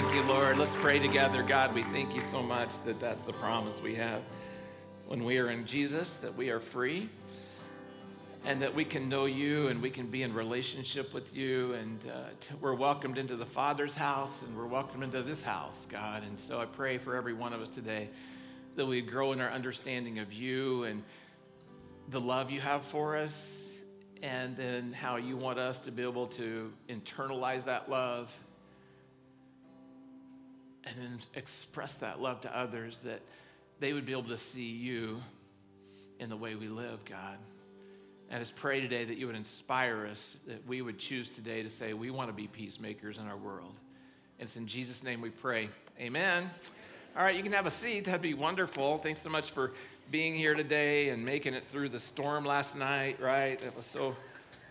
Thank you, Lord. Let's pray together. God, we thank you so much that that's the promise we have. When we are in Jesus, that we are free and that we can know you and we can be in relationship with you. And uh, t- we're welcomed into the Father's house and we're welcomed into this house, God. And so I pray for every one of us today that we grow in our understanding of you and the love you have for us, and then how you want us to be able to internalize that love and then express that love to others that they would be able to see you in the way we live, God. And just pray today that you would inspire us, that we would choose today to say, we want to be peacemakers in our world. And it's in Jesus' name we pray. Amen. All right, you can have a seat. That'd be wonderful. Thanks so much for being here today and making it through the storm last night, right? It was so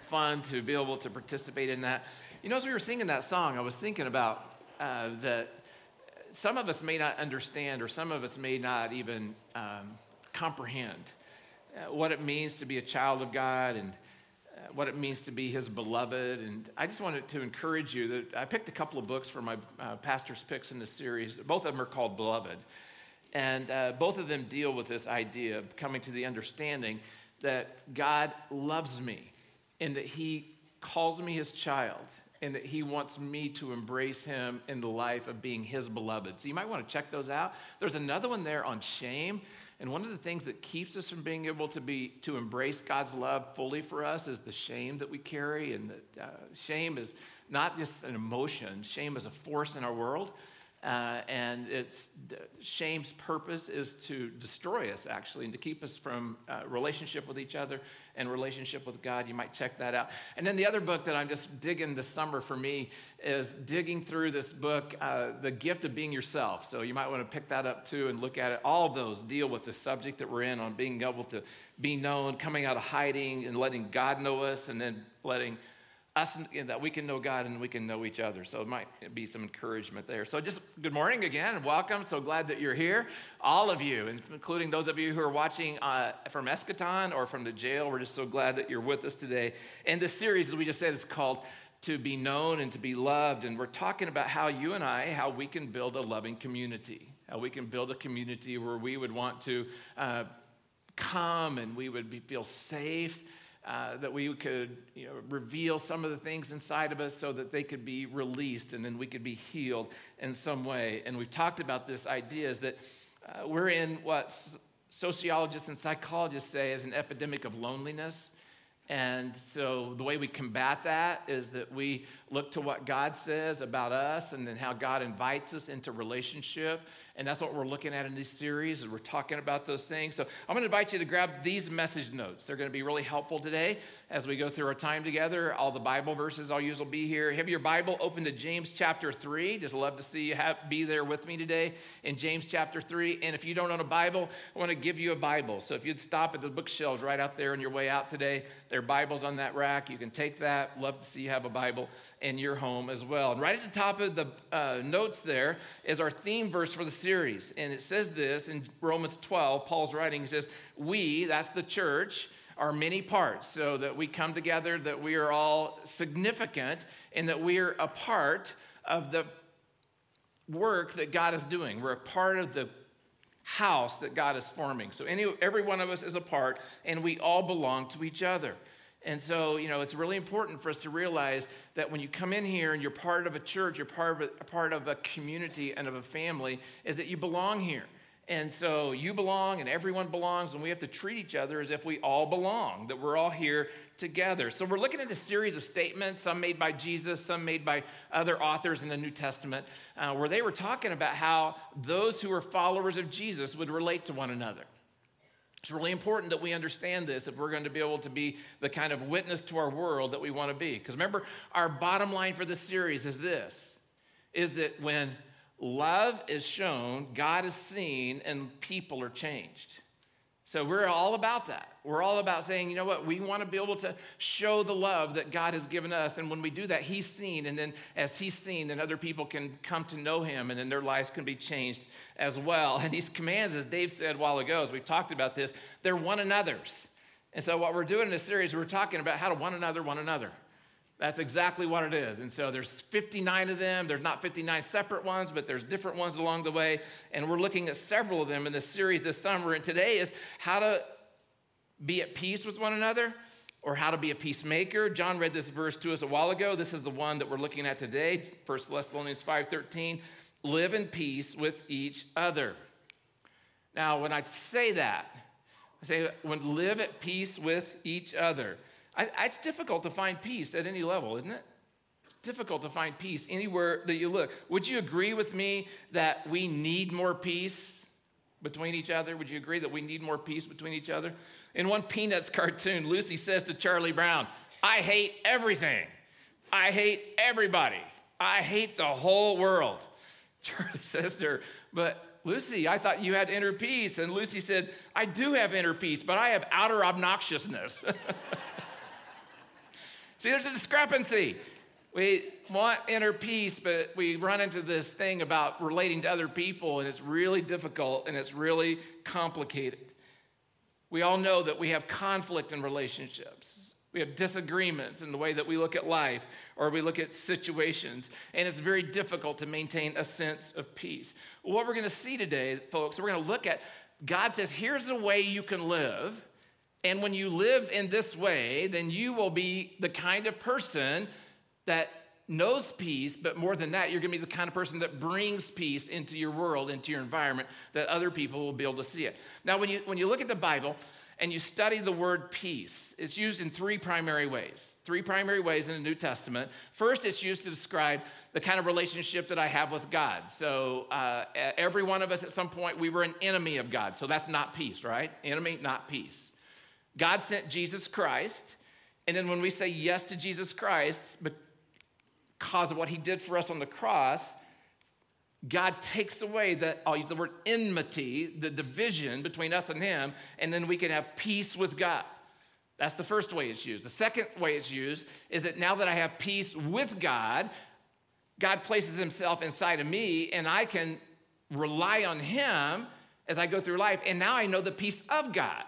fun to be able to participate in that. You know, as we were singing that song, I was thinking about uh, that some of us may not understand, or some of us may not even um, comprehend uh, what it means to be a child of God and uh, what it means to be His beloved. And I just wanted to encourage you that I picked a couple of books for my uh, pastor's picks in this series. Both of them are called Beloved. And uh, both of them deal with this idea of coming to the understanding that God loves me and that He calls me His child and that he wants me to embrace him in the life of being his beloved. So you might want to check those out. There's another one there on shame. And one of the things that keeps us from being able to be to embrace God's love fully for us is the shame that we carry. And that uh, shame is not just an emotion, shame is a force in our world. Uh, and it's shame's purpose is to destroy us actually and to keep us from uh, relationship with each other and relationship with god you might check that out. And then the other book that i'm just digging this summer for me is digging through this book uh, the gift of being yourself. So you might want to pick that up too and look at it. All those deal with the subject that we're in on being able to be known coming out of hiding and letting god know us and then letting us that we can know God and we can know each other. So it might be some encouragement there. So just good morning again and welcome. So glad that you're here, all of you, including those of you who are watching uh, from Eschaton or from the jail. We're just so glad that you're with us today. And this series, as we just said, is called "To Be Known and to Be Loved," and we're talking about how you and I, how we can build a loving community, how we can build a community where we would want to uh, come and we would be, feel safe uh, that we could you know, reveal some of the things inside of us so that they could be released and then we could be healed in some way. And we've talked about this idea is that uh, we're in what sociologists and psychologists say is an epidemic of loneliness. And so the way we combat that is that we look to what God says about us and then how God invites us into relationship and that's what we're looking at in this series as we're talking about those things. So I'm going to invite you to grab these message notes. They're going to be really helpful today as we go through our time together. All the Bible verses I'll use will be here. Have your Bible open to James chapter 3. Just love to see you have, be there with me today in James chapter 3. And if you don't own a Bible, I want to give you a Bible. So if you'd stop at the bookshelves right out there on your way out today, there are Bibles on that rack. You can take that. Love to see you have a Bible in your home as well. And right at the top of the uh, notes there is our theme verse for the series. And it says this in Romans 12, Paul's writing, he says, We, that's the church, are many parts, so that we come together, that we are all significant, and that we are a part of the work that God is doing. We're a part of the house that God is forming. So any, every one of us is a part, and we all belong to each other. And so, you know, it's really important for us to realize that when you come in here and you're part of a church, you're part of a, part of a community and of a family, is that you belong here. And so you belong and everyone belongs, and we have to treat each other as if we all belong, that we're all here together. So we're looking at a series of statements, some made by Jesus, some made by other authors in the New Testament, uh, where they were talking about how those who are followers of Jesus would relate to one another. It's really important that we understand this if we're going to be able to be the kind of witness to our world that we want to be. Because remember, our bottom line for this series is this is that when love is shown, God is seen, and people are changed. So we're all about that. We're all about saying, you know what, we want to be able to show the love that God has given us. And when we do that, He's seen. And then as He's seen, then other people can come to know Him and then their lives can be changed as well. And these commands, as Dave said a while ago, as we've talked about this, they're one another's. And so what we're doing in this series, we're talking about how to one another, one another. That's exactly what it is. And so there's 59 of them. There's not 59 separate ones, but there's different ones along the way. And we're looking at several of them in this series this summer. And today is how to be at peace with one another or how to be a peacemaker. John read this verse to us a while ago. This is the one that we're looking at today, 1 Thessalonians 5:13. Live in peace with each other. Now, when I say that, I say when live at peace with each other. I, it's difficult to find peace at any level, isn't it? It's difficult to find peace anywhere that you look. Would you agree with me that we need more peace between each other? Would you agree that we need more peace between each other? In one Peanuts cartoon, Lucy says to Charlie Brown, I hate everything. I hate everybody. I hate the whole world. Charlie says to her, But Lucy, I thought you had inner peace. And Lucy said, I do have inner peace, but I have outer obnoxiousness. See, there's a discrepancy. We want inner peace, but we run into this thing about relating to other people, and it's really difficult and it's really complicated. We all know that we have conflict in relationships. We have disagreements in the way that we look at life or we look at situations, and it's very difficult to maintain a sense of peace. What we're going to see today, folks, we're going to look at God says, here's the way you can live and when you live in this way, then you will be the kind of person that knows peace, but more than that, you're going to be the kind of person that brings peace into your world, into your environment, that other people will be able to see it. Now, when you, when you look at the Bible and you study the word peace, it's used in three primary ways. Three primary ways in the New Testament. First, it's used to describe the kind of relationship that I have with God. So, uh, every one of us at some point, we were an enemy of God. So, that's not peace, right? Enemy, not peace. God sent Jesus Christ. And then when we say yes to Jesus Christ because of what he did for us on the cross, God takes away the, I'll use the word enmity, the division between us and him, and then we can have peace with God. That's the first way it's used. The second way it's used is that now that I have peace with God, God places himself inside of me, and I can rely on him as I go through life. And now I know the peace of God.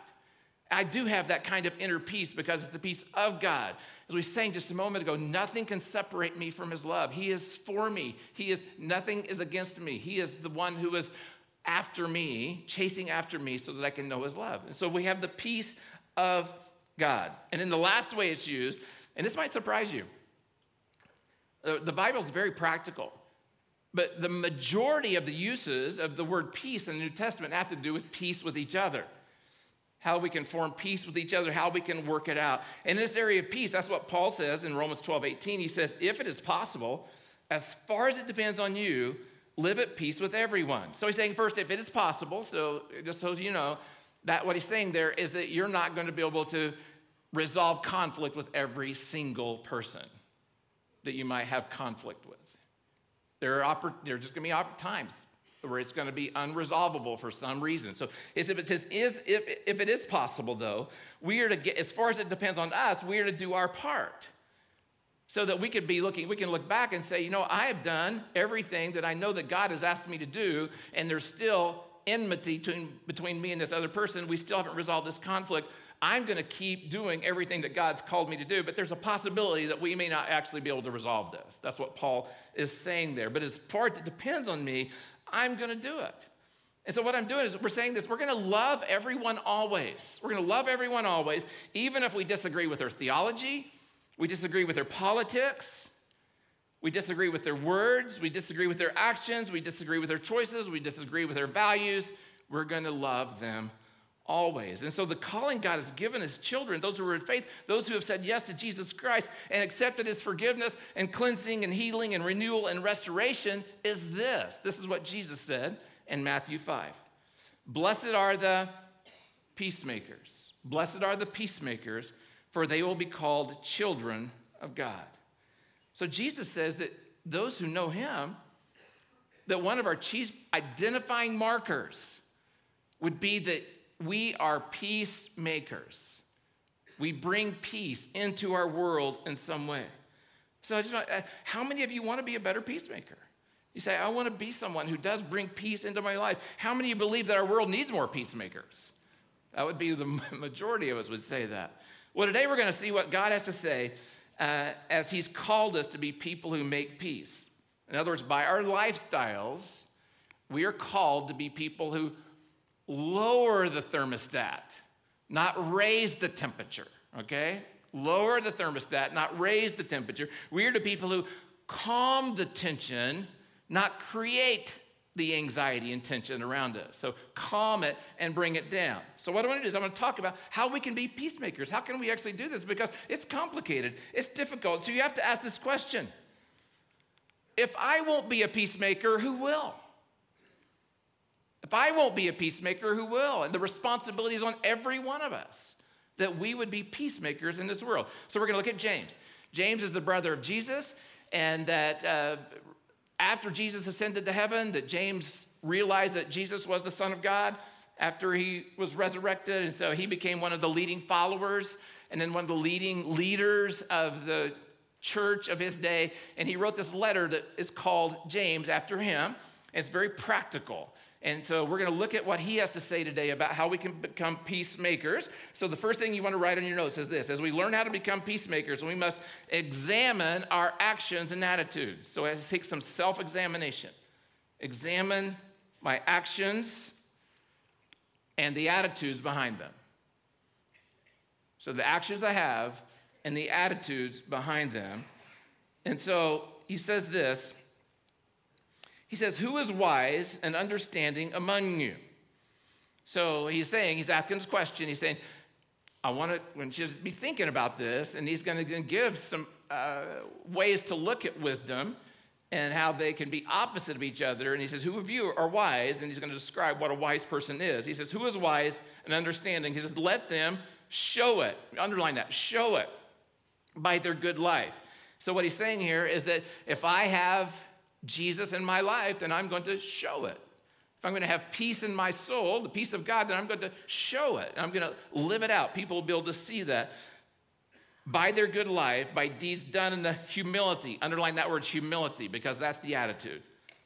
I do have that kind of inner peace because it's the peace of God. As we sang just a moment ago, nothing can separate me from his love. He is for me. He is nothing is against me. He is the one who is after me, chasing after me so that I can know his love. And so we have the peace of God. And in the last way it's used, and this might surprise you. Uh, the Bible is very practical. But the majority of the uses of the word peace in the New Testament have to do with peace with each other how we can form peace with each other, how we can work it out. In this area of peace, that's what Paul says in Romans 12 18. He says, If it is possible, as far as it depends on you, live at peace with everyone. So he's saying, first, if it is possible, so just so you know, that what he's saying there is that you're not going to be able to resolve conflict with every single person that you might have conflict with. There are, oppor- there are just going to be times where it's going to be unresolvable for some reason. So if it says is if if it is possible though, we are to get as far as it depends on us, we are to do our part. So that we could be looking, we can look back and say, you know, I have done everything that I know that God has asked me to do, and there's still enmity between, between me and this other person. We still haven't resolved this conflict. I'm going to keep doing everything that God's called me to do, but there's a possibility that we may not actually be able to resolve this. That's what Paul is saying there. But as far as it depends on me, I'm going to do it. And so, what I'm doing is we're saying this we're going to love everyone always. We're going to love everyone always, even if we disagree with their theology, we disagree with their politics, we disagree with their words, we disagree with their actions, we disagree with their choices, we disagree with their values. We're going to love them always. And so the calling God has given his children, those who are in faith, those who have said yes to Jesus Christ and accepted his forgiveness and cleansing and healing and renewal and restoration, is this. This is what Jesus said in Matthew 5. Blessed are the peacemakers. Blessed are the peacemakers, for they will be called children of God. So Jesus says that those who know him, that one of our chief identifying markers would be that we are peacemakers. We bring peace into our world in some way. So, I just want, uh, how many of you want to be a better peacemaker? You say, I want to be someone who does bring peace into my life. How many of you believe that our world needs more peacemakers? That would be the majority of us would say that. Well, today we're going to see what God has to say uh, as He's called us to be people who make peace. In other words, by our lifestyles, we are called to be people who lower the thermostat, not raise the temperature, okay? Lower the thermostat, not raise the temperature. We are the people who calm the tension, not create the anxiety and tension around us. So calm it and bring it down. So what I want to do is I'm going to talk about how we can be peacemakers. How can we actually do this? Because it's complicated. It's difficult. So you have to ask this question. If I won't be a peacemaker, who will? If I won't be a peacemaker, who will? And the responsibility is on every one of us that we would be peacemakers in this world. So we're going to look at James. James is the brother of Jesus, and that uh, after Jesus ascended to heaven, that James realized that Jesus was the Son of God after he was resurrected. And so he became one of the leading followers and then one of the leading leaders of the church of his day. And he wrote this letter that is called James after him. It's very practical. And so we're going to look at what he has to say today about how we can become peacemakers. So the first thing you want to write on your notes is this as we learn how to become peacemakers, we must examine our actions and attitudes. So I take some self examination. Examine my actions and the attitudes behind them. So the actions I have and the attitudes behind them. And so he says this he says, Who is wise and understanding among you? So he's saying, he's asking this question. He's saying, I want to, when you be thinking about this, and he's going to give some uh, ways to look at wisdom and how they can be opposite of each other. And he says, Who of you are wise? And he's going to describe what a wise person is. He says, Who is wise and understanding? He says, Let them show it. Underline that, show it by their good life. So what he's saying here is that if I have Jesus in my life, then I'm going to show it. If I'm going to have peace in my soul, the peace of God, then I'm going to show it. I'm going to live it out. People will be able to see that by their good life, by deeds done in the humility. Underline that word humility because that's the attitude.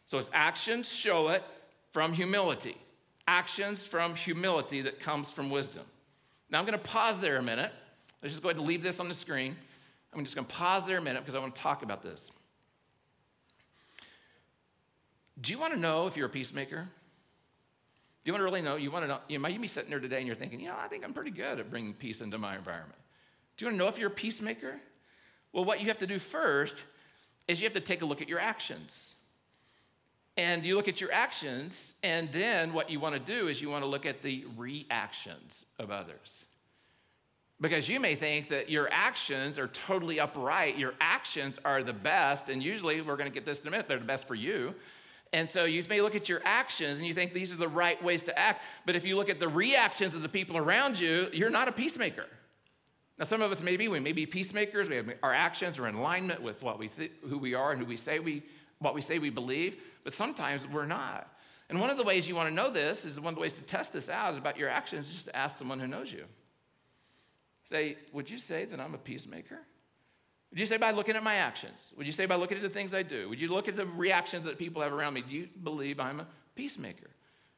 So it's actions show it from humility. Actions from humility that comes from wisdom. Now I'm going to pause there a minute. Let's just go ahead and leave this on the screen. I'm just going to pause there a minute because I want to talk about this. Do you want to know if you're a peacemaker? Do you want to really know? You want to know? You might be sitting there today and you're thinking, you know, I think I'm pretty good at bringing peace into my environment. Do you want to know if you're a peacemaker? Well, what you have to do first is you have to take a look at your actions. And you look at your actions, and then what you want to do is you want to look at the reactions of others. Because you may think that your actions are totally upright, your actions are the best, and usually, we're going to get this in a minute, they're the best for you. And so you may look at your actions and you think these are the right ways to act, but if you look at the reactions of the people around you, you're not a peacemaker. Now, some of us maybe we may be peacemakers. We have our actions are in alignment with what we th- who we are and who we say we what we say we believe, but sometimes we're not. And one of the ways you want to know this is one of the ways to test this out is about your actions, just to ask someone who knows you. Say, would you say that I'm a peacemaker? Would you say by looking at my actions? Would you say by looking at the things I do? Would you look at the reactions that people have around me? Do you believe I'm a peacemaker?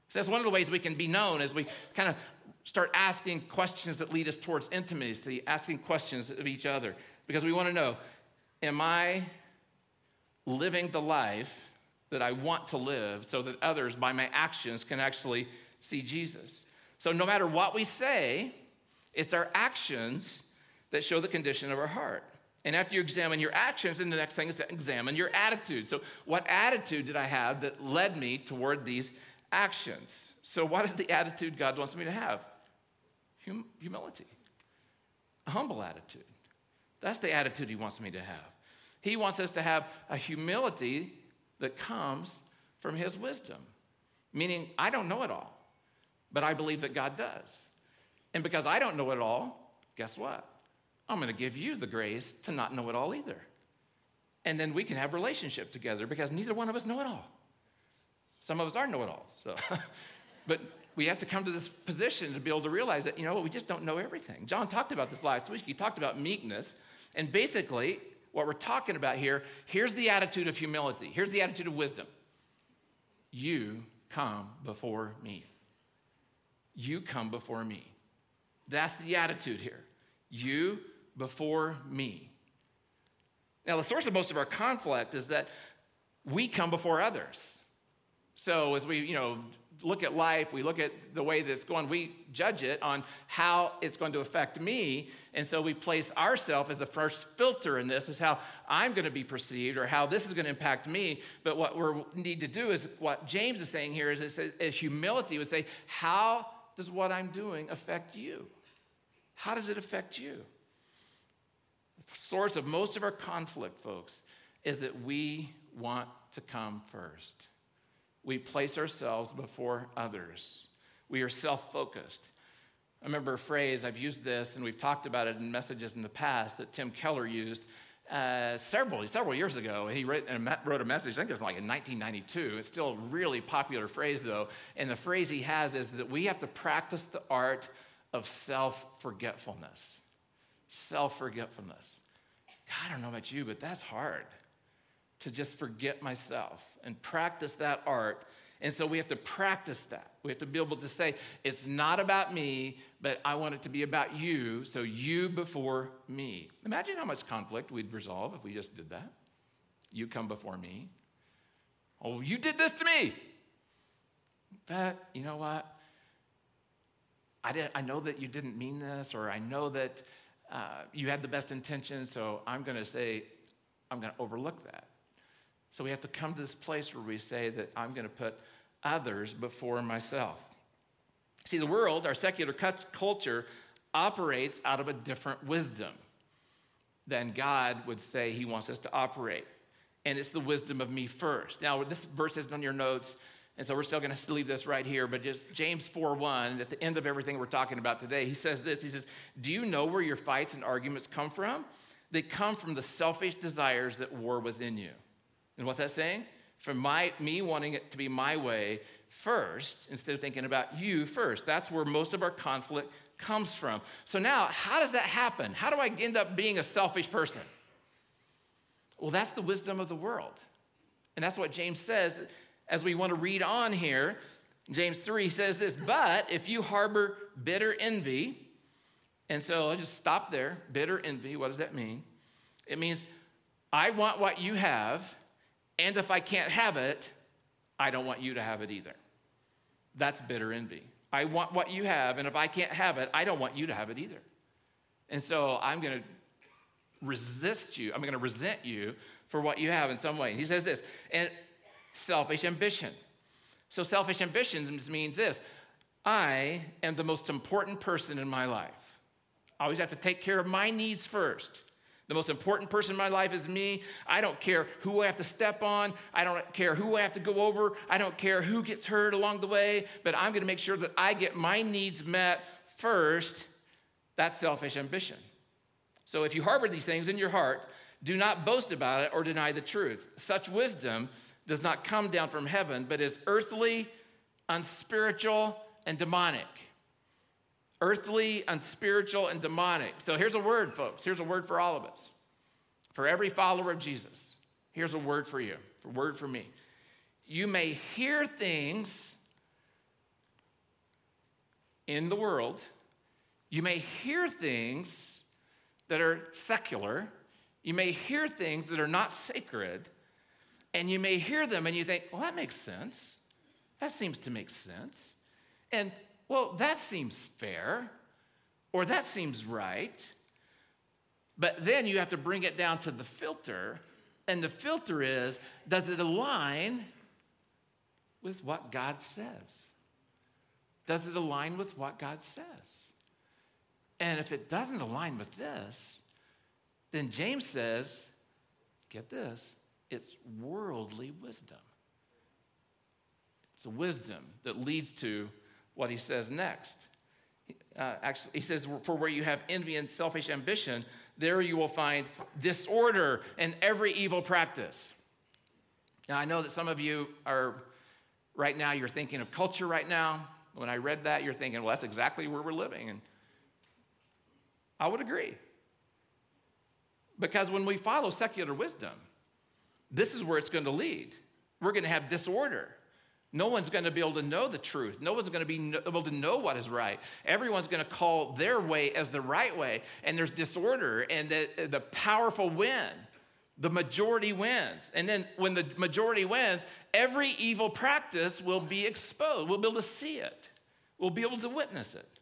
So that's one of the ways we can be known as we kind of start asking questions that lead us towards intimacy, asking questions of each other, because we want to know Am I living the life that I want to live so that others, by my actions, can actually see Jesus? So no matter what we say, it's our actions that show the condition of our heart. And after you examine your actions, then the next thing is to examine your attitude. So, what attitude did I have that led me toward these actions? So, what is the attitude God wants me to have? Hum- humility, a humble attitude. That's the attitude He wants me to have. He wants us to have a humility that comes from His wisdom, meaning I don't know it all, but I believe that God does. And because I don't know it all, guess what? I'm going to give you the grace to not know it all either. And then we can have relationship together because neither one of us know it all. Some of us are know it alls. So, but we have to come to this position to be able to realize that, you know, what, we just don't know everything. John talked about this last week. He talked about meekness. And basically, what we're talking about here, here's the attitude of humility. Here's the attitude of wisdom. You come before me. You come before me. That's the attitude here. You before me. Now, the source of most of our conflict is that we come before others. So as we, you know, look at life, we look at the way that it's going, we judge it on how it's going to affect me. And so we place ourselves as the first filter in this, is how I'm going to be perceived or how this is going to impact me. But what we need to do is what James is saying here is, is humility would say, how does what I'm doing affect you? How does it affect you? Source of most of our conflict, folks, is that we want to come first we place ourselves before others. We are self focused. I remember a phrase, I've used this, and we've talked about it in messages in the past that Tim Keller used uh, several, several years ago. He wrote, wrote a message, I think it was like in 1992. It's still a really popular phrase, though. And the phrase he has is that we have to practice the art of self forgetfulness. Self forgetfulness. I don't know about you, but that's hard to just forget myself and practice that art. And so we have to practice that. We have to be able to say, it's not about me, but I want it to be about you, so you before me. Imagine how much conflict we'd resolve if we just did that. You come before me. Oh, you did this to me. But you know what? I, didn't, I know that you didn't mean this, or I know that uh, you had the best intentions, so I'm going to say, I'm going to overlook that. So we have to come to this place where we say that I'm going to put others before myself. See, the world, our secular culture, operates out of a different wisdom than God would say He wants us to operate. And it's the wisdom of me first. Now, this verse isn't on your notes, and so we're still going to leave this right here, but just James 4 1, at the end of everything we're talking about today, he says this He says, Do you know where your fights and arguments come from? They come from the selfish desires that war within you. And what's that saying? From my, me wanting it to be my way first instead of thinking about you first. That's where most of our conflict comes from. So now, how does that happen? How do I end up being a selfish person? Well, that's the wisdom of the world. And that's what James says as we want to read on here. James 3 says this, but if you harbor bitter envy, and so I'll just stop there. Bitter envy, what does that mean? It means I want what you have, and if I can't have it, I don't want you to have it either. That's bitter envy. I want what you have, and if I can't have it, I don't want you to have it either. And so I'm going to resist you. I'm going to resent you for what you have in some way. he says this, and selfish ambition. So selfish ambition means this I am the most important person in my life. I always have to take care of my needs first. The most important person in my life is me. I don't care who I have to step on. I don't care who I have to go over. I don't care who gets hurt along the way, but I'm going to make sure that I get my needs met first. That's selfish ambition. So if you harbor these things in your heart, do not boast about it or deny the truth. Such wisdom does not come down from heaven, but is earthly, unspiritual, and demonic earthly, unspiritual, and demonic. So here's a word, folks. Here's a word for all of us. For every follower of Jesus, here's a word for you, a word for me. You may hear things in the world, you may hear things that are secular, you may hear things that are not sacred, and you may hear them and you think, well, that makes sense. That seems to make sense. And well, that seems fair, or that seems right. But then you have to bring it down to the filter, and the filter is does it align with what God says? Does it align with what God says? And if it doesn't align with this, then James says, get this, it's worldly wisdom. It's a wisdom that leads to what he says next. Uh, actually, he says, For where you have envy and selfish ambition, there you will find disorder and every evil practice. Now, I know that some of you are right now, you're thinking of culture right now. When I read that, you're thinking, well, that's exactly where we're living. And I would agree. Because when we follow secular wisdom, this is where it's going to lead. We're going to have disorder. No one's going to be able to know the truth. No one's going to be able to know what is right. Everyone's going to call their way as the right way. And there's disorder, and the, the powerful win the majority wins. And then when the majority wins, every evil practice will be exposed. We'll be able to see it, we'll be able to witness it.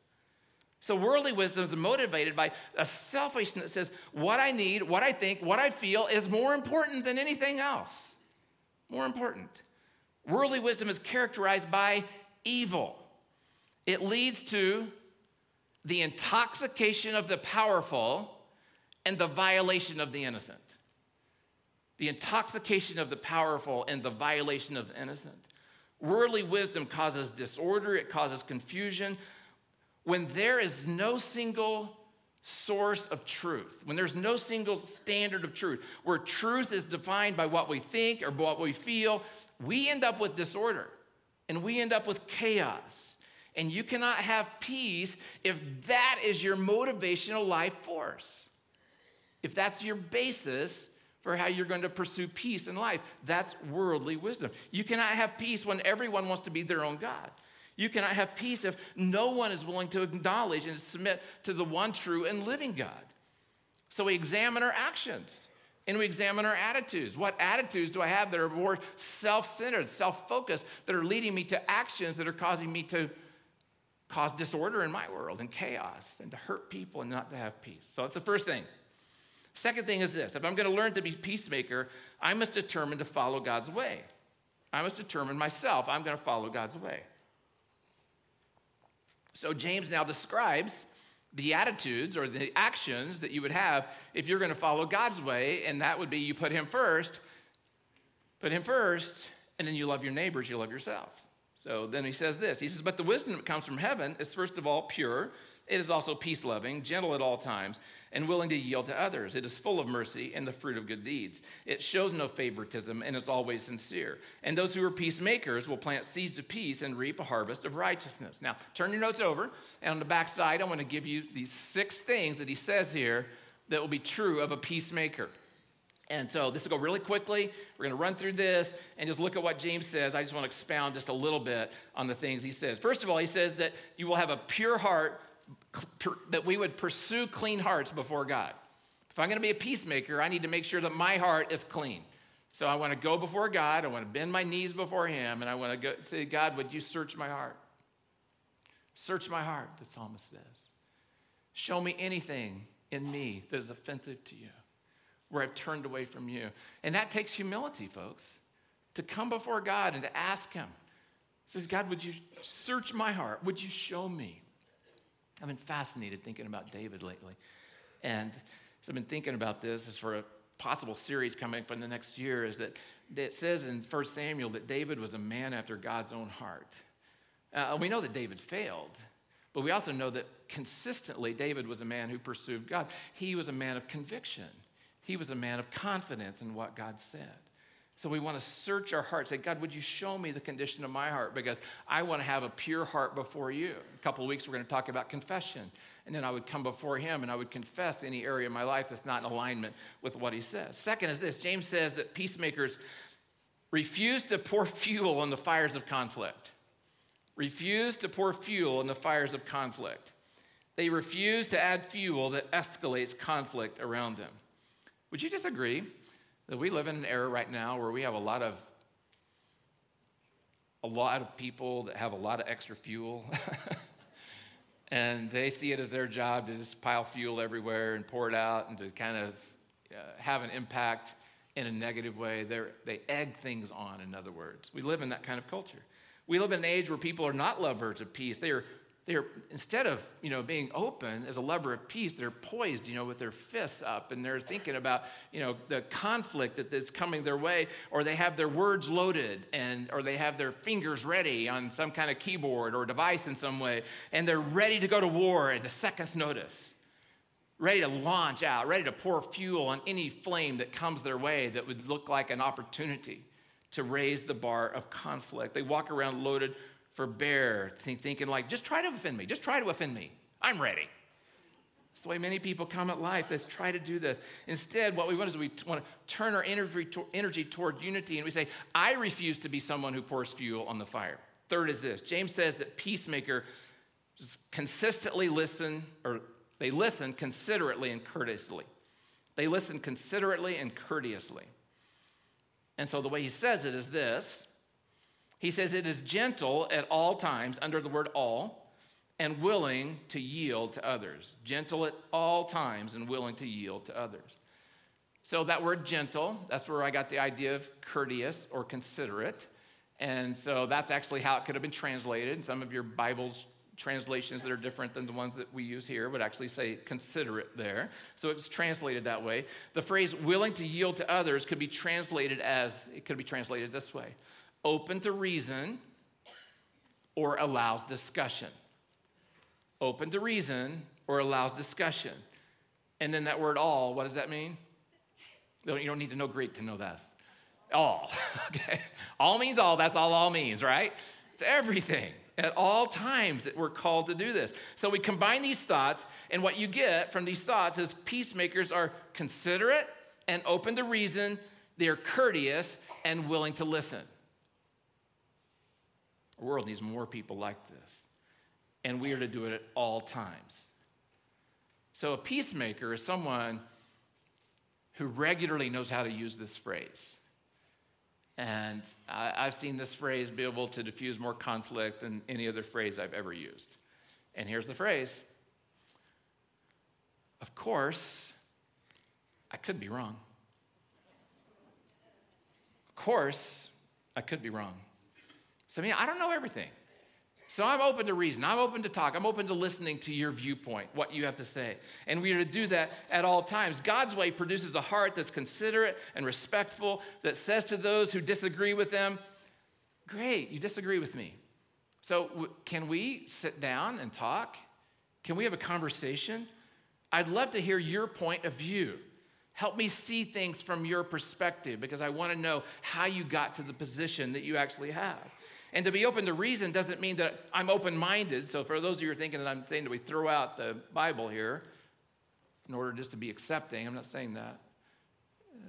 So, worldly wisdom is motivated by a selfishness that says, what I need, what I think, what I feel is more important than anything else. More important. Worldly wisdom is characterized by evil. It leads to the intoxication of the powerful and the violation of the innocent. The intoxication of the powerful and the violation of the innocent. Worldly wisdom causes disorder, it causes confusion. When there is no single source of truth, when there's no single standard of truth, where truth is defined by what we think or what we feel, we end up with disorder and we end up with chaos. And you cannot have peace if that is your motivational life force. If that's your basis for how you're going to pursue peace in life, that's worldly wisdom. You cannot have peace when everyone wants to be their own God. You cannot have peace if no one is willing to acknowledge and submit to the one true and living God. So we examine our actions and we examine our attitudes. What attitudes do I have that are more self centered, self focused, that are leading me to actions that are causing me to cause disorder in my world and chaos and to hurt people and not to have peace? So that's the first thing. Second thing is this if I'm going to learn to be peacemaker, I must determine to follow God's way. I must determine myself, I'm going to follow God's way. So James now describes the attitudes or the actions that you would have if you're going to follow God's way, and that would be you put Him first, put Him first, and then you love your neighbors, you love yourself. So then he says this He says, But the wisdom that comes from heaven is first of all pure, it is also peace loving, gentle at all times and willing to yield to others. It is full of mercy and the fruit of good deeds. It shows no favoritism and is always sincere. And those who are peacemakers will plant seeds of peace and reap a harvest of righteousness. Now, turn your notes over, and on the back side, I want to give you these six things that he says here that will be true of a peacemaker. And so this will go really quickly. We're going to run through this and just look at what James says. I just want to expound just a little bit on the things he says. First of all, he says that you will have a pure heart that we would pursue clean hearts before God. If I'm going to be a peacemaker, I need to make sure that my heart is clean. So I want to go before God. I want to bend my knees before Him, and I want to go, say, God, would you search my heart? Search my heart, the psalmist says. Show me anything in me that is offensive to you, where I've turned away from you. And that takes humility, folks, to come before God and to ask Him. Says, God, would you search my heart? Would you show me? I've been fascinated thinking about David lately. And so I've been thinking about this as for a possible series coming up in the next year is that it says in 1 Samuel that David was a man after God's own heart. Uh, we know that David failed, but we also know that consistently David was a man who pursued God. He was a man of conviction, he was a man of confidence in what God said. So we want to search our heart. Say, God, would you show me the condition of my heart? Because I want to have a pure heart before you. A couple of weeks, we're going to talk about confession. And then I would come before him and I would confess any area of my life that's not in alignment with what he says. Second is this James says that peacemakers refuse to pour fuel on the fires of conflict. Refuse to pour fuel in the fires of conflict. They refuse to add fuel that escalates conflict around them. Would you disagree? That we live in an era right now where we have a lot of a lot of people that have a lot of extra fuel. And they see it as their job to just pile fuel everywhere and pour it out and to kind of uh, have an impact in a negative way. They're, they egg things on in other words. We live in that kind of culture. We live in an age where people are not lovers of peace. They are they're instead of you know being open as a lover of peace they're poised you know with their fists up and they're thinking about you know the conflict that is coming their way or they have their words loaded and or they have their fingers ready on some kind of keyboard or device in some way and they're ready to go to war at a second's notice. Ready to launch out ready to pour fuel on any flame that comes their way that would look like an opportunity to raise the bar of conflict. They walk around loaded for bear, think, thinking like, just try to offend me, just try to offend me. I'm ready. That's the way many people come at life. Let's try to do this. Instead, what we want is we want to turn our energy, to, energy toward unity and we say, I refuse to be someone who pours fuel on the fire. Third is this James says that peacemaker consistently listen, or they listen considerately and courteously. They listen considerately and courteously. And so the way he says it is this He says, It is gentle at all times, under the word all, and willing to yield to others. Gentle at all times and willing to yield to others. So that word gentle, that's where I got the idea of courteous or considerate. And so that's actually how it could have been translated. Some of your Bibles translations that are different than the ones that we use here would actually say considerate there. So it's translated that way. The phrase willing to yield to others could be translated as it could be translated this way open to reason or allows discussion. Open to reason or allows discussion. And then that word all, what does that mean? You don't need to know Greek to know that. All. okay. All means all. That's all all means, right? It's everything at all times that we're called to do this. So we combine these thoughts, and what you get from these thoughts is peacemakers are considerate and open to reason, they are courteous and willing to listen. The world needs more people like this, and we are to do it at all times. So a peacemaker is someone who regularly knows how to use this phrase. And I, have seen this phrase be able to diffuse more conflict than any other phrase I've ever used. And here's the phrase Of course, I could be wrong. Of course, I could be wrong. So, I mean, I don't know everything. So I'm open to reason. I'm open to talk. I'm open to listening to your viewpoint, what you have to say. And we are to do that at all times. God's way produces a heart that's considerate and respectful, that says to those who disagree with them, Great, you disagree with me. So w- can we sit down and talk? Can we have a conversation? I'd love to hear your point of view. Help me see things from your perspective because I want to know how you got to the position that you actually have. And to be open to reason doesn't mean that I'm open minded. So, for those of you who are thinking that I'm saying that we throw out the Bible here in order just to be accepting, I'm not saying that.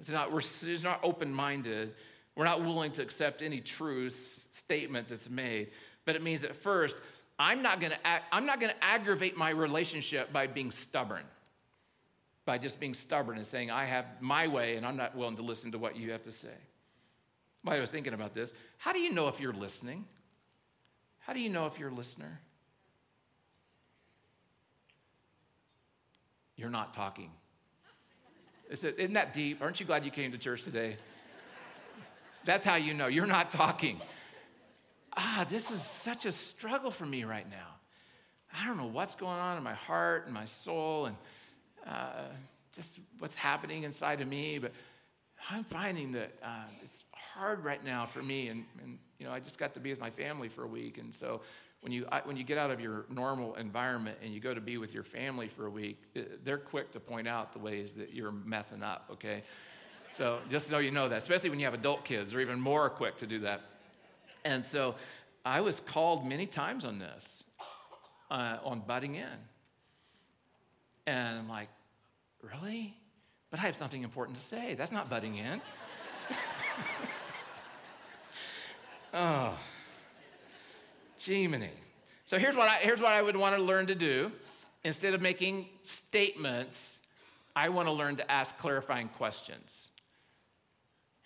It's not, we're it's not open minded. We're not willing to accept any truth statement that's made. But it means that first, I'm not going to I'm not going to aggravate my relationship by being stubborn. By just being stubborn and saying I have my way and I'm not willing to listen to what you have to say. I was thinking about this. How do you know if you're listening? How do you know if you're a listener? You're not talking. Isn't that deep? Aren't you glad you came to church today? That's how you know. You're not talking. Ah, this is such a struggle for me right now. I don't know what's going on in my heart and my soul and uh, just what's happening inside of me, but I'm finding that uh, it's hard right now for me. And, and, you know, I just got to be with my family for a week. And so when you, I, when you get out of your normal environment and you go to be with your family for a week, uh, they're quick to point out the ways that you're messing up, okay? So just so you know that, especially when you have adult kids, they're even more quick to do that. And so I was called many times on this, uh, on butting in. And I'm like, really? But I have something important to say. That's not butting in. Oh, Gemini. So here's what, I, here's what I would want to learn to do. Instead of making statements, I want to learn to ask clarifying questions.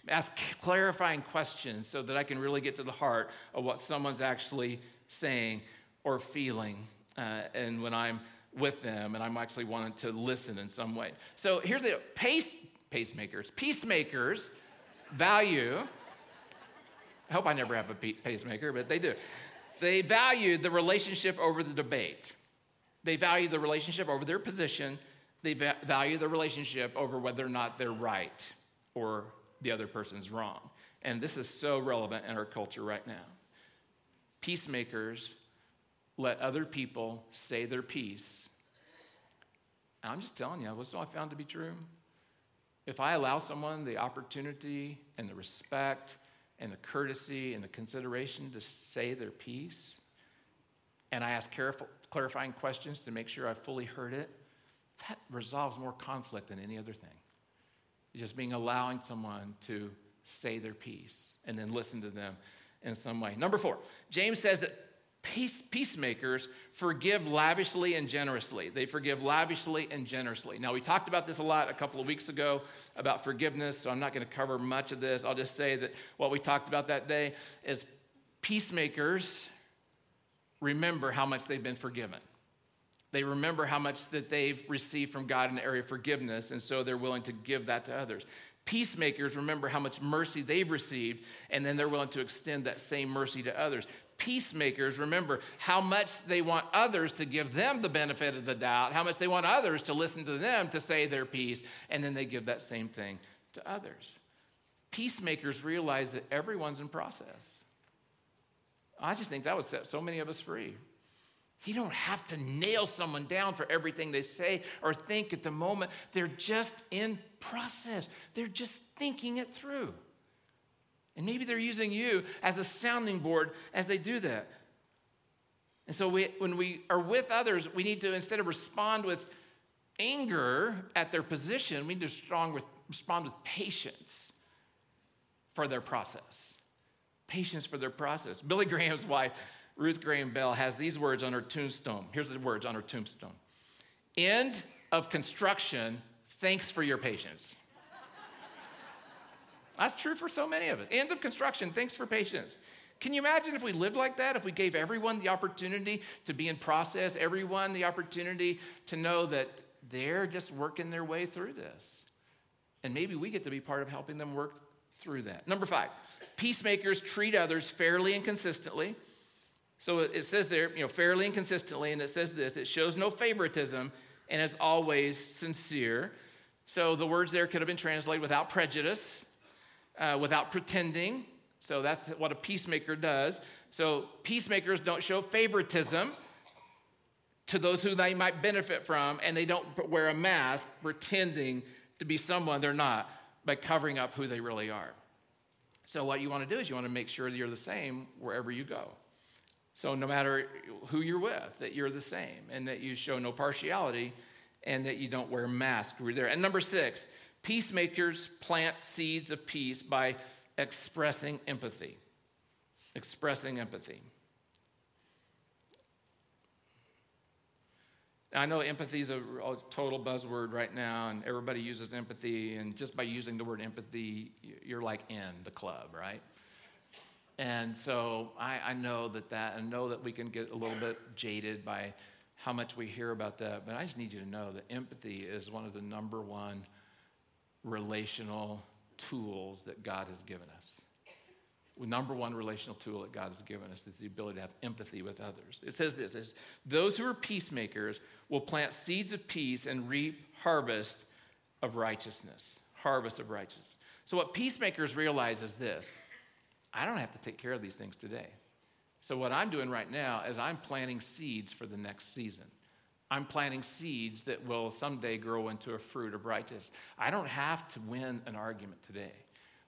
Ask clarifying questions so that I can really get to the heart of what someone's actually saying or feeling. Uh, and when I'm with them and I'm actually wanting to listen in some way. So here's the pace, pacemakers, peacemakers value I hope I never have a pacemaker, but they do. They value the relationship over the debate. They value the relationship over their position. They va- value the relationship over whether or not they're right or the other person's wrong. And this is so relevant in our culture right now. Peacemakers let other people say their piece. And I'm just telling you, what's all I found to be true? If I allow someone the opportunity and the respect and the courtesy and the consideration to say their piece, and I ask careful, clarifying questions to make sure I fully heard it, that resolves more conflict than any other thing. Just being allowing someone to say their piece and then listen to them in some way. Number four, James says that Peace, peacemakers forgive lavishly and generously. They forgive lavishly and generously. Now, we talked about this a lot a couple of weeks ago about forgiveness, so I'm not going to cover much of this. I'll just say that what we talked about that day is peacemakers remember how much they've been forgiven. They remember how much that they've received from God in the area of forgiveness, and so they're willing to give that to others. Peacemakers remember how much mercy they've received, and then they're willing to extend that same mercy to others. Peacemakers remember how much they want others to give them the benefit of the doubt, how much they want others to listen to them to say their piece, and then they give that same thing to others. Peacemakers realize that everyone's in process. I just think that would set so many of us free. You don't have to nail someone down for everything they say or think at the moment. They're just in process, they're just thinking it through. And maybe they're using you as a sounding board as they do that. And so we, when we are with others, we need to, instead of respond with anger at their position, we need to with, respond with patience for their process. Patience for their process. Billy Graham's wife Ruth Graham Bell has these words on her tombstone. Here's the words on her tombstone End of construction, thanks for your patience. That's true for so many of us. End of construction, thanks for patience. Can you imagine if we lived like that? If we gave everyone the opportunity to be in process, everyone the opportunity to know that they're just working their way through this. And maybe we get to be part of helping them work through that. Number five, peacemakers treat others fairly and consistently. So it says there, you know, fairly and consistently, and it says this it shows no favoritism and is always sincere. So the words there could have been translated without prejudice, uh, without pretending. So that's what a peacemaker does. So peacemakers don't show favoritism to those who they might benefit from, and they don't wear a mask pretending to be someone they're not by covering up who they really are. So what you want to do is you want to make sure that you're the same wherever you go. So, no matter who you're with, that you're the same and that you show no partiality and that you don't wear masks. We're there. And number six, peacemakers plant seeds of peace by expressing empathy. Expressing empathy. Now, I know empathy is a, a, total buzzword right now, and everybody uses empathy, and just by using the word empathy, you're like in the club, right? And so I, I know that that, and know that we can get a little bit jaded by how much we hear about that. But I just need you to know that empathy is one of the number one relational tools that God has given us. Number one relational tool that God has given us is the ability to have empathy with others. It says this: is those who are peacemakers will plant seeds of peace and reap harvest of righteousness. Harvest of righteousness. So what peacemakers realize is this I don't have to take care of these things today. So, what I'm doing right now is I'm planting seeds for the next season. I'm planting seeds that will someday grow into a fruit of righteousness. I don't have to win an argument today.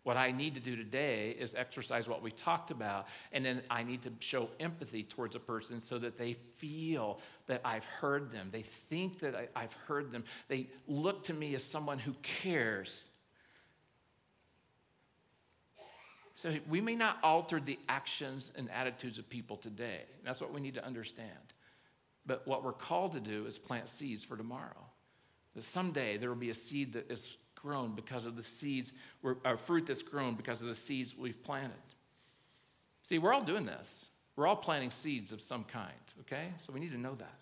What I need to do today is exercise what we talked about, and then I need to show empathy towards a person so that they feel that I've heard them. They think that I, have heard them. They look to me as someone who cares So we may not alter the actions and attitudes of people today. That's what we need to understand. But what we're called to do is plant seeds for tomorrow. That someday there will be a seed that is grown because of the seeds, or fruit that's grown because of the seeds we've planted. See, we're all doing this. We're all planting seeds of some kind, okay? So we need to know that.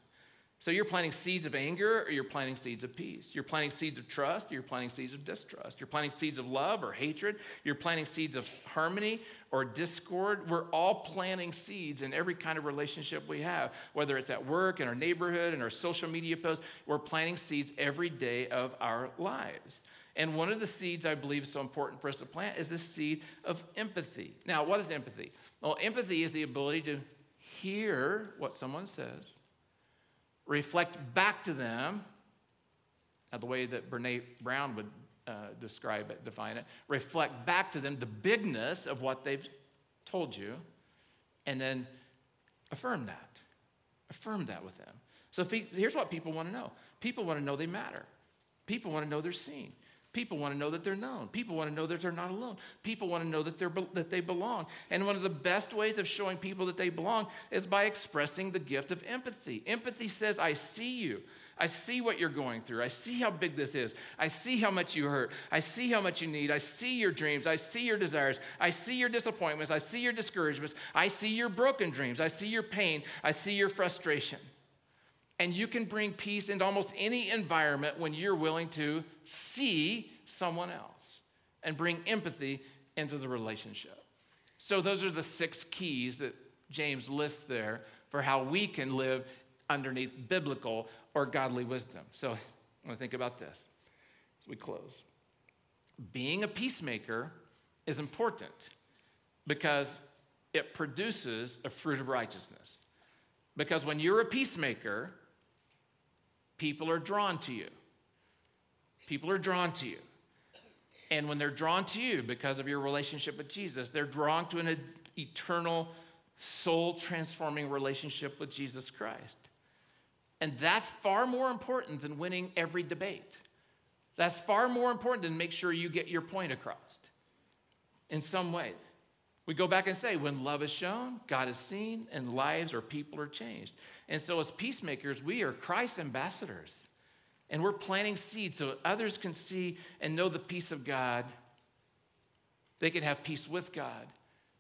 So you're planting seeds of anger or you're planting seeds of peace. You're planting seeds of trust or you're planting seeds of distrust. You're planting seeds of love or hatred. You're planting seeds of harmony or discord. We're all planting seeds in every kind of relationship we have, whether it's at work, in our neighborhood, in our social media posts. We're planting seeds every day of our lives. And one of the seeds I believe is so important for us to plant is the seed of empathy. Now, what is empathy? Well, empathy is the ability to hear what someone says reflect back to them, now the way that Brene Brown would uh, describe it, define it, reflect back to them the bigness of what they've told you, and then affirm that. Affirm that with them. So here's what people want to know people want to know they matter, people want to know they're seen. People want to know that they're known. People want to know that they're not alone. People want to know that, they're, that they belong. And one of the best ways of showing people that they belong is by expressing the gift of empathy. Empathy says, I see you. I see what you're going through. I see how big this is. I see how much you hurt. I see how much you need. I see your dreams. I see your desires. I see your disappointments. I see your discouragements. I see your broken dreams. I see your pain. I see your frustration. And you can bring peace into almost any environment when you're willing to see someone else and bring empathy into the relationship. So, those are the six keys that James lists there for how we can live underneath biblical or godly wisdom. So, I want to think about this as we close. Being a peacemaker is important because it produces a fruit of righteousness. Because when you're a peacemaker, people are drawn to you. People are drawn to you. And when they're drawn to you because of your relationship with Jesus, they're drawn to an eternal, soul transforming relationship with Jesus Christ. And that's far more important than winning every debate. That's far more important than make sure you get your point across in some way. We go back and say, when love is shown, God is seen, and lives or people are changed. And so, as peacemakers, we are Christ ambassadors. And we're planting seeds so others can see and know the peace of God. They can have peace with God.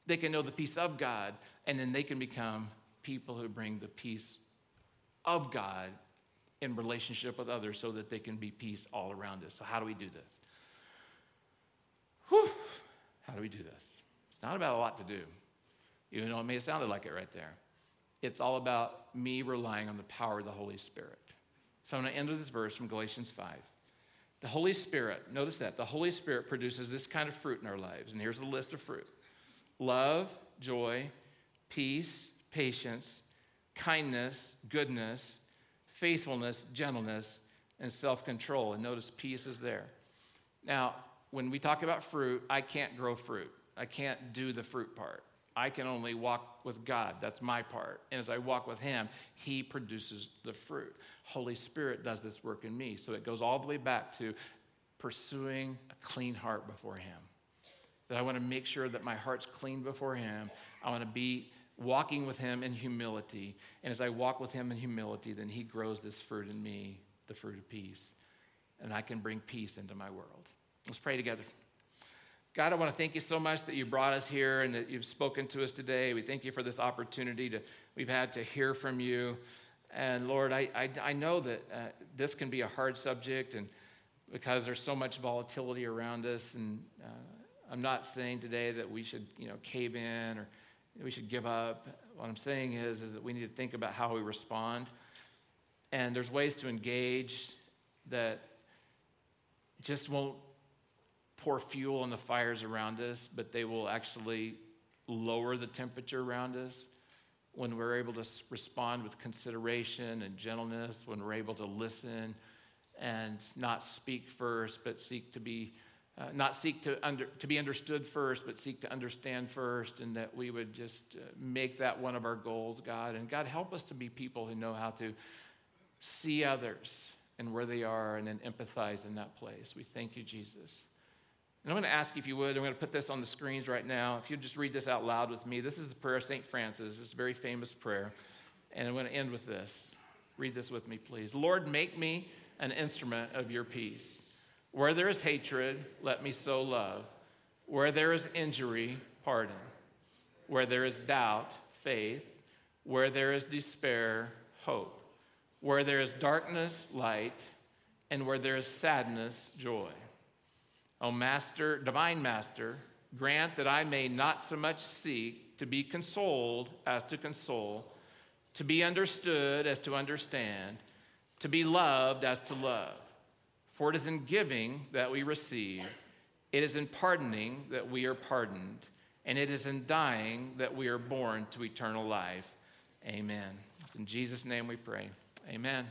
They can know the peace of God. And then they can become people who bring the peace of God in relationship with others so that they can be peace all around us. So, how do we do this? Whew. How do we do this? It's not about a lot to do, even though it may have sounded like it right there. It's all about me relying on the power of the Holy Spirit. So I'm going to end with this verse from Galatians 5. The Holy Spirit, notice that, the Holy Spirit produces this kind of fruit in our lives. And here's the list of fruit love, joy, peace, patience, kindness, goodness, faithfulness, gentleness, and self control. And notice peace is there. Now, when we talk about fruit, I can't grow fruit. I can't do the fruit part. I can only walk with God. That's my part. And as I walk with Him, He produces the fruit. Holy Spirit does this work in me. So it goes all the way back to pursuing a clean heart before Him. That I want to make sure that my heart's clean before Him. I want to be walking with Him in humility. And as I walk with Him in humility, then He grows this fruit in me, the fruit of peace. And I can bring peace into my world. Let's pray together. God, I want to thank you so much that you brought us here and that you've spoken to us today. We thank you for this opportunity to we've had to hear from you. And Lord, I, I, I know that uh, this can be a hard subject, and because there's so much volatility around us. And uh, I'm not saying today that we should, you know, cave in or we should give up. What I'm saying is, is that we need to think about how we respond. And there's ways to engage that just won't pour fuel on the fires around us, but they will actually lower the temperature around us when we're able to respond with consideration and gentleness, when we're able to listen and not speak first, but seek to be. Uh, not seek to, under, to be understood first, but seek to understand first, and that we would just uh, make that one of our goals, God. And God, help us to be people who know how to see others and where they are and then empathize in that place. We thank you, Jesus. And I'm going to ask you if you would, I'm going to put this on the screens right now. If you'd just read this out loud with me. This is the prayer of St. Francis. It's a very famous prayer. And I'm going to end with this. Read this with me, please. Lord, make me an instrument of your peace. Where there is hatred, let me sow love. Where there is injury, pardon. Where there is doubt, faith. Where there is despair, hope. Where there is darkness, light. And where there is sadness, joy. O Master, Divine Master, grant that I may not so much seek to be consoled as to console, to be understood as to understand, to be loved as to love. For it is in giving that we receive, it is in pardoning that we are pardoned, and it is in dying that we are born to eternal life. Amen. It's in Jesus' name we pray. Amen.